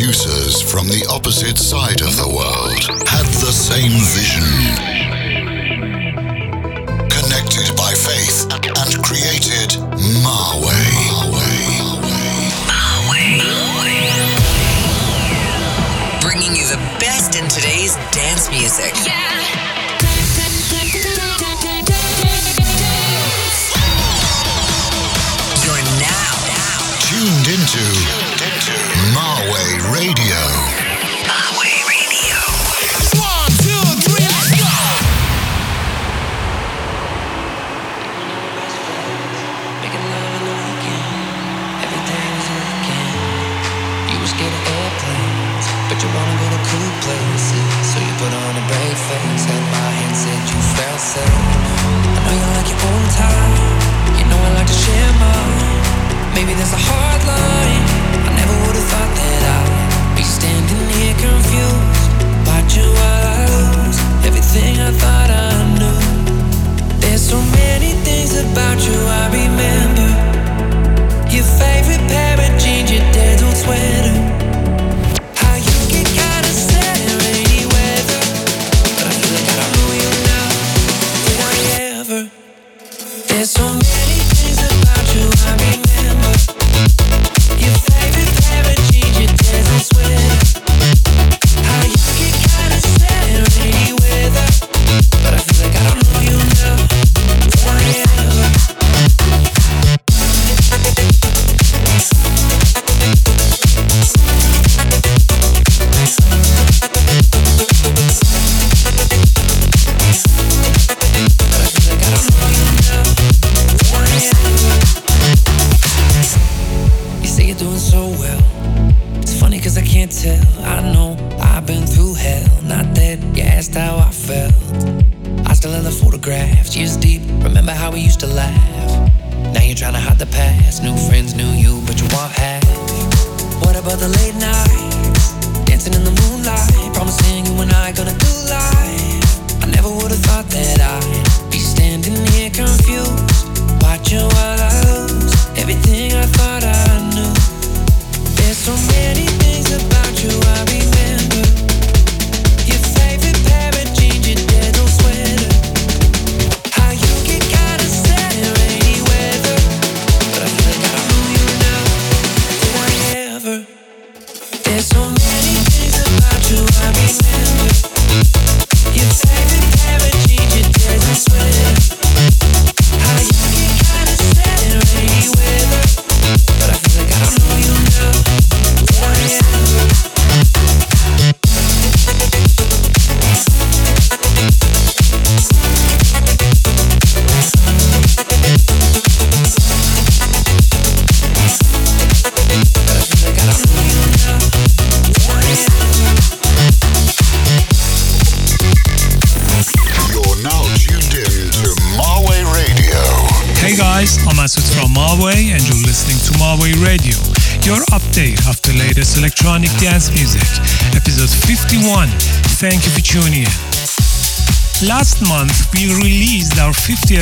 producers from the opposite side of the world had the same vision. Connected by faith and created Marway. Marway. Marway. Bringing you the best in today's dance music. Yeah.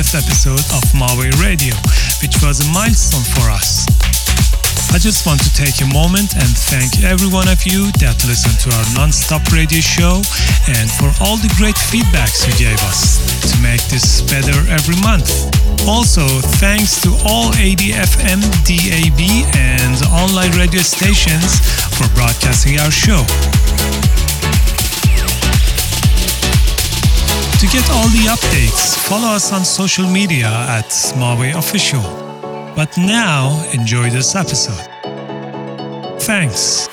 100th episode of Marway Radio, which was a milestone for us. I just want to take a moment and thank every one of you that listened to our non-stop radio show and for all the great feedbacks you gave us to make this better every month. Also, thanks to all AM/FM, DAB and online radio stations for broadcasting our show. To get all the updates, follow us on social media at Marway Official. But now, enjoy this episode. Thanks.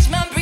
change my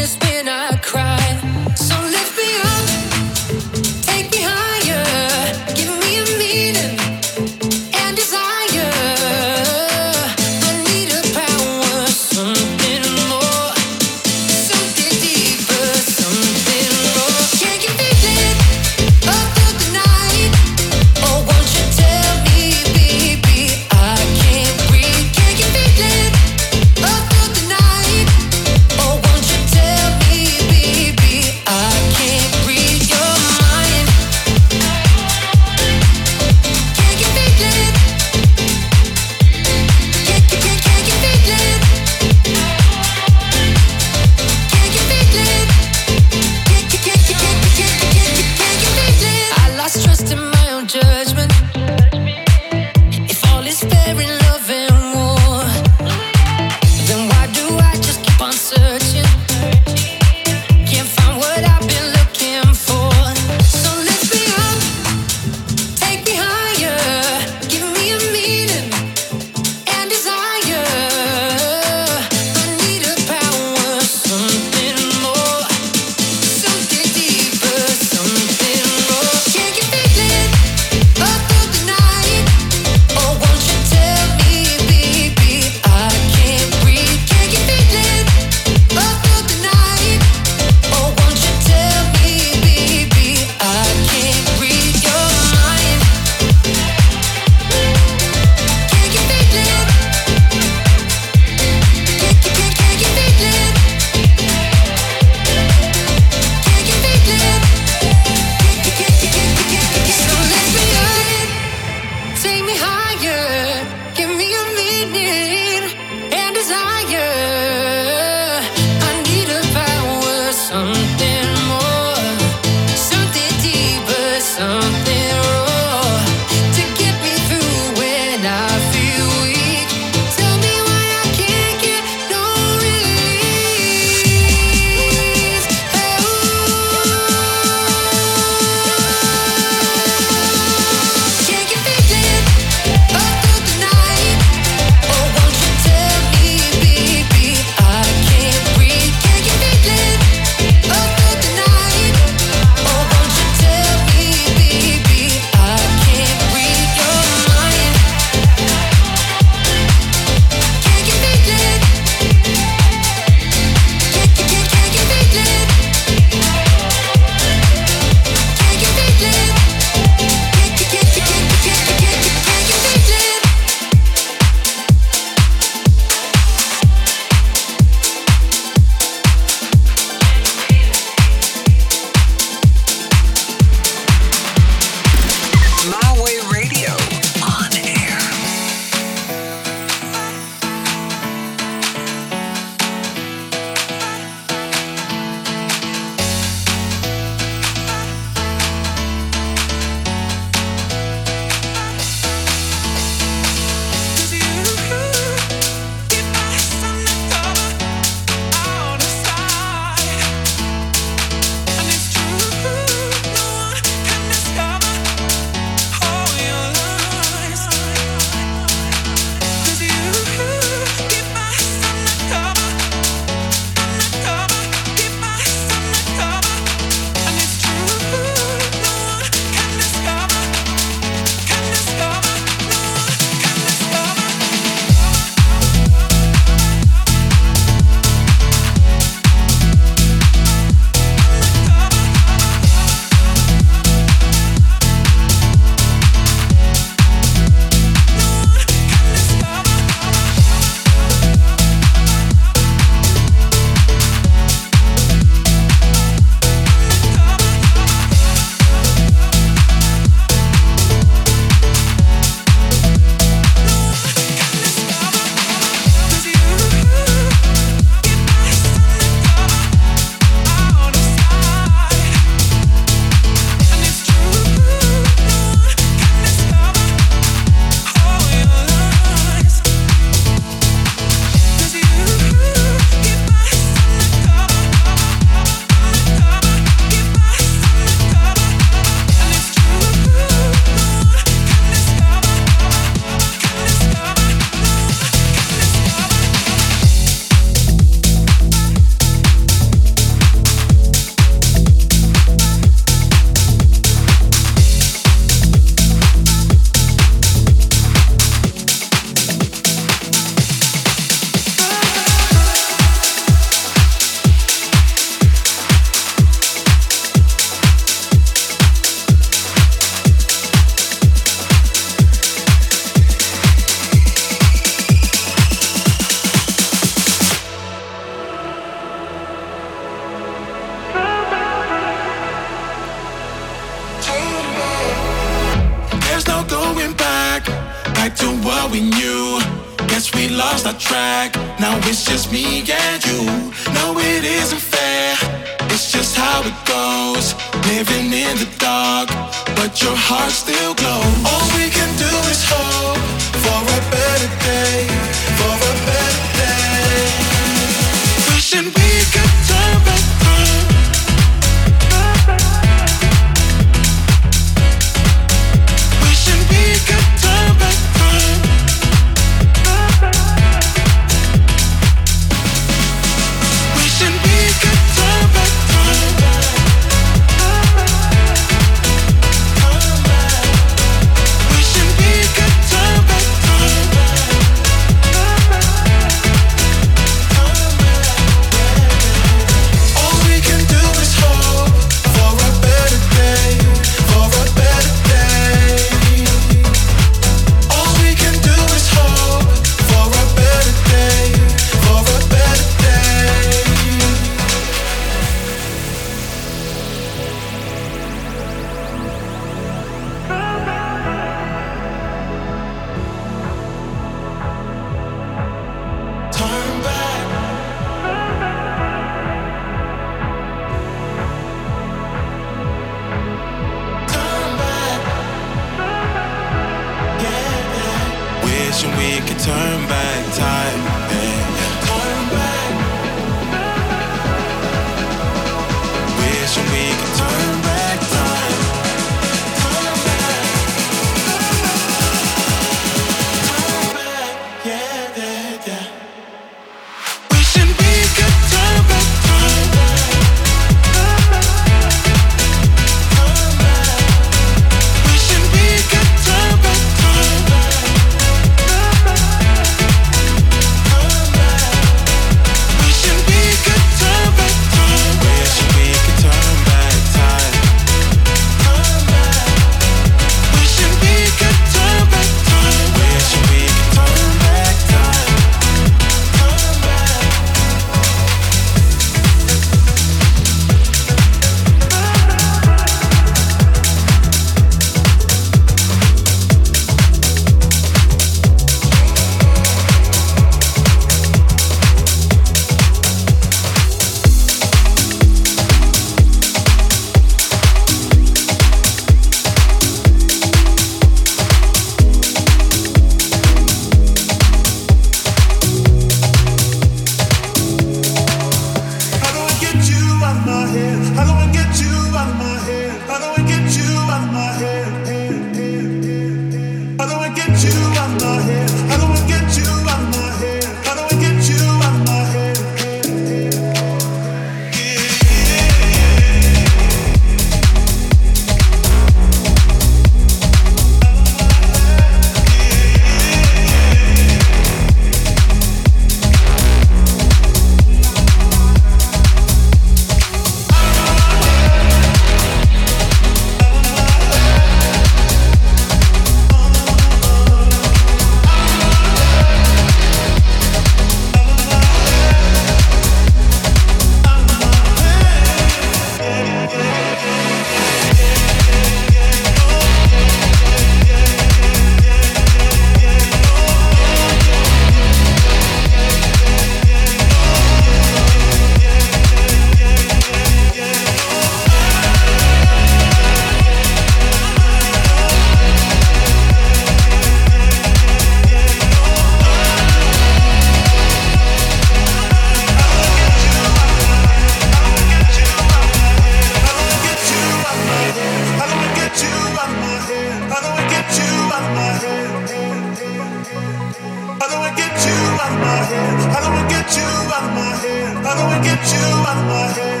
head? How do I get you out of my head? How do I get you out of my head?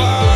fly.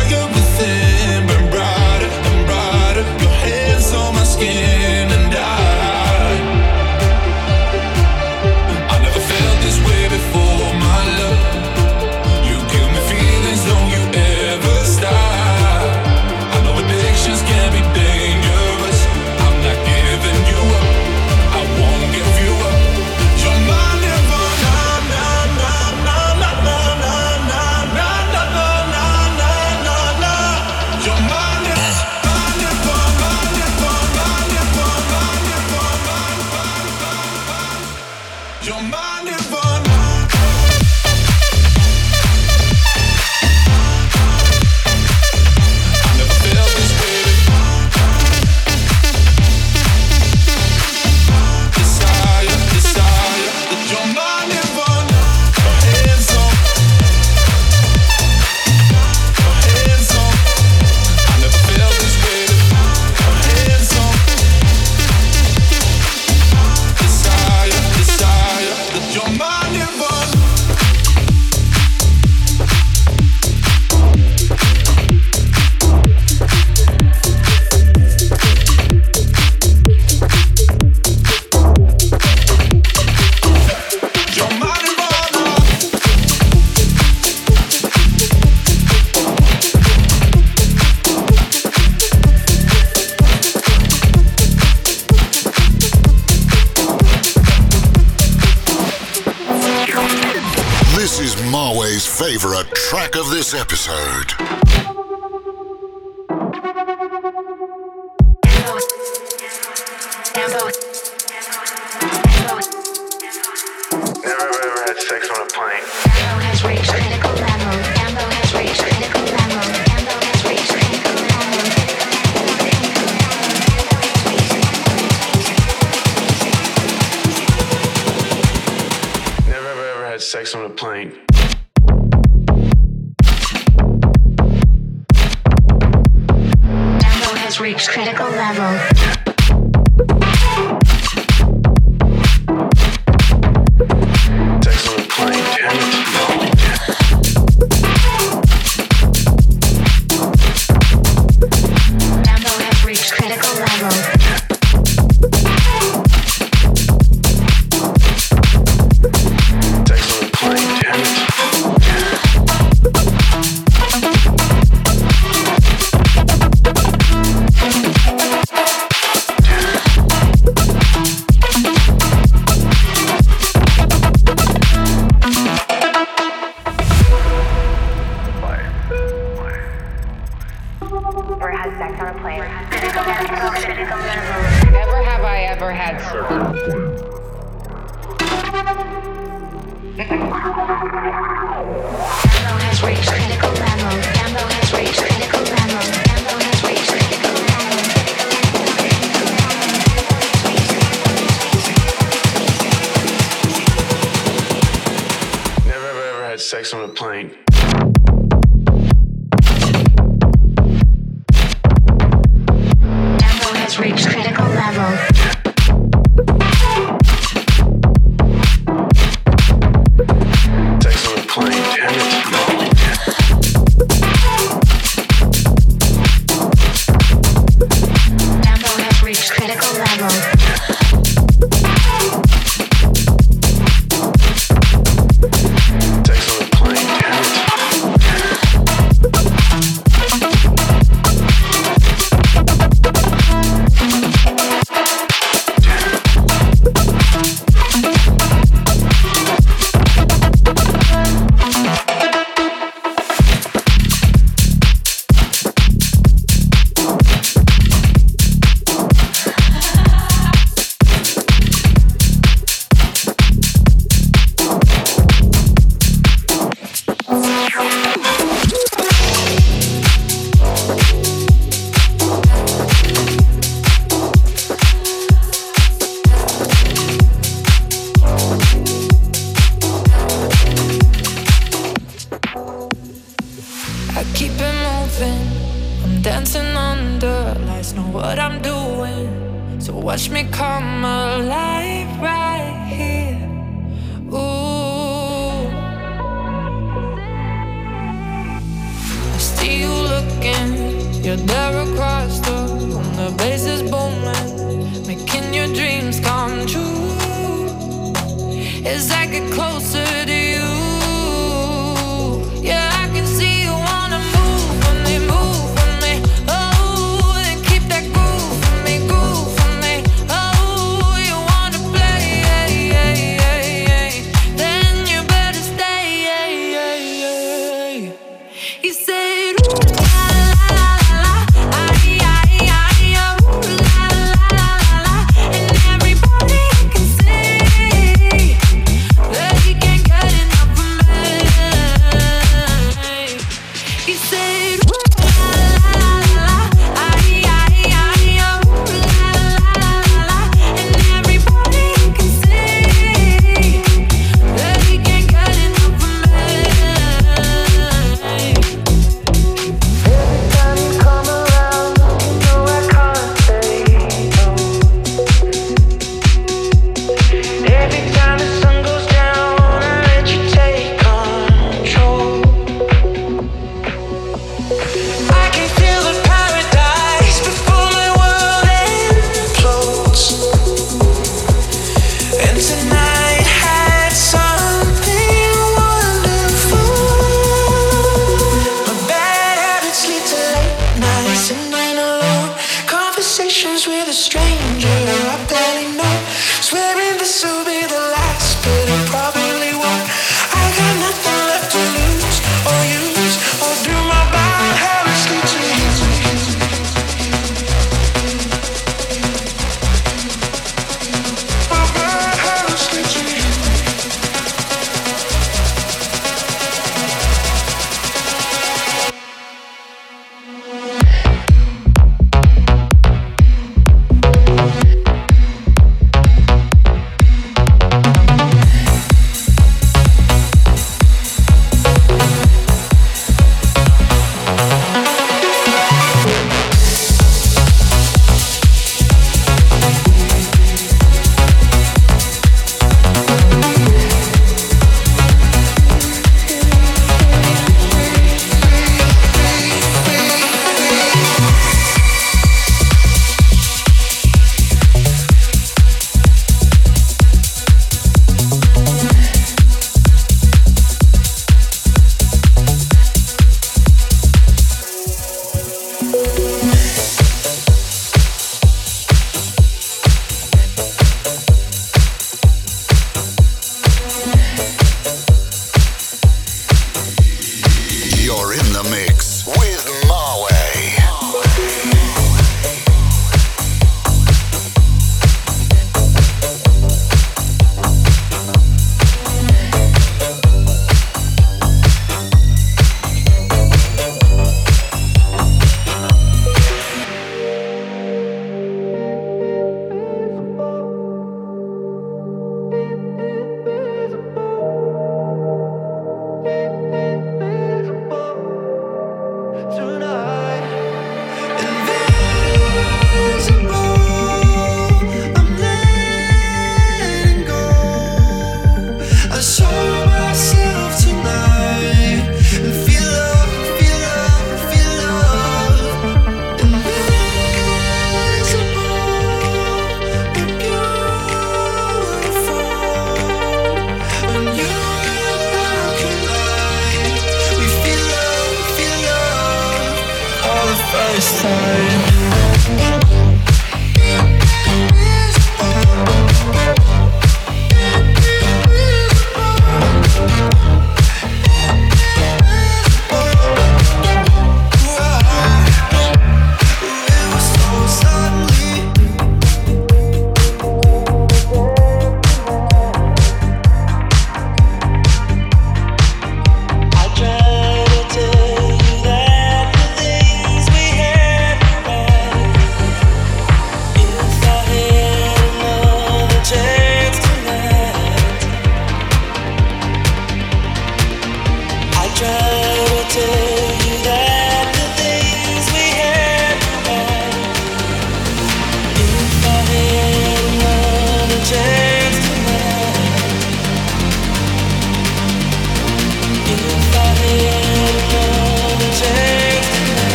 Never ever had sex on a plane.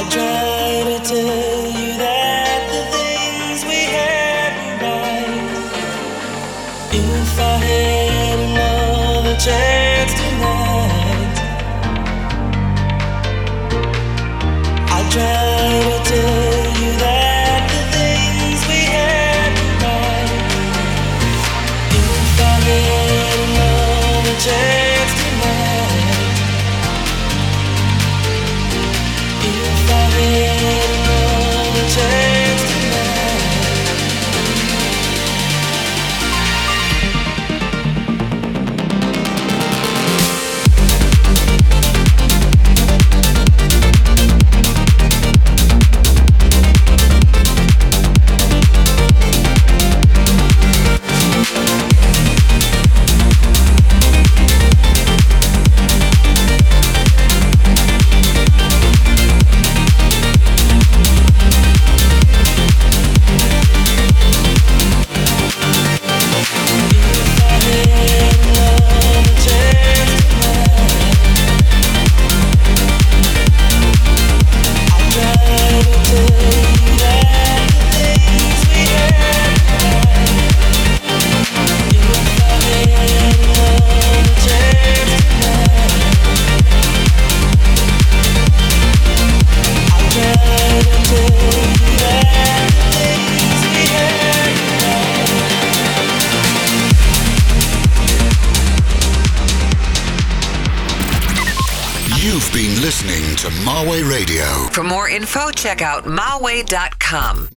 I try to tell You've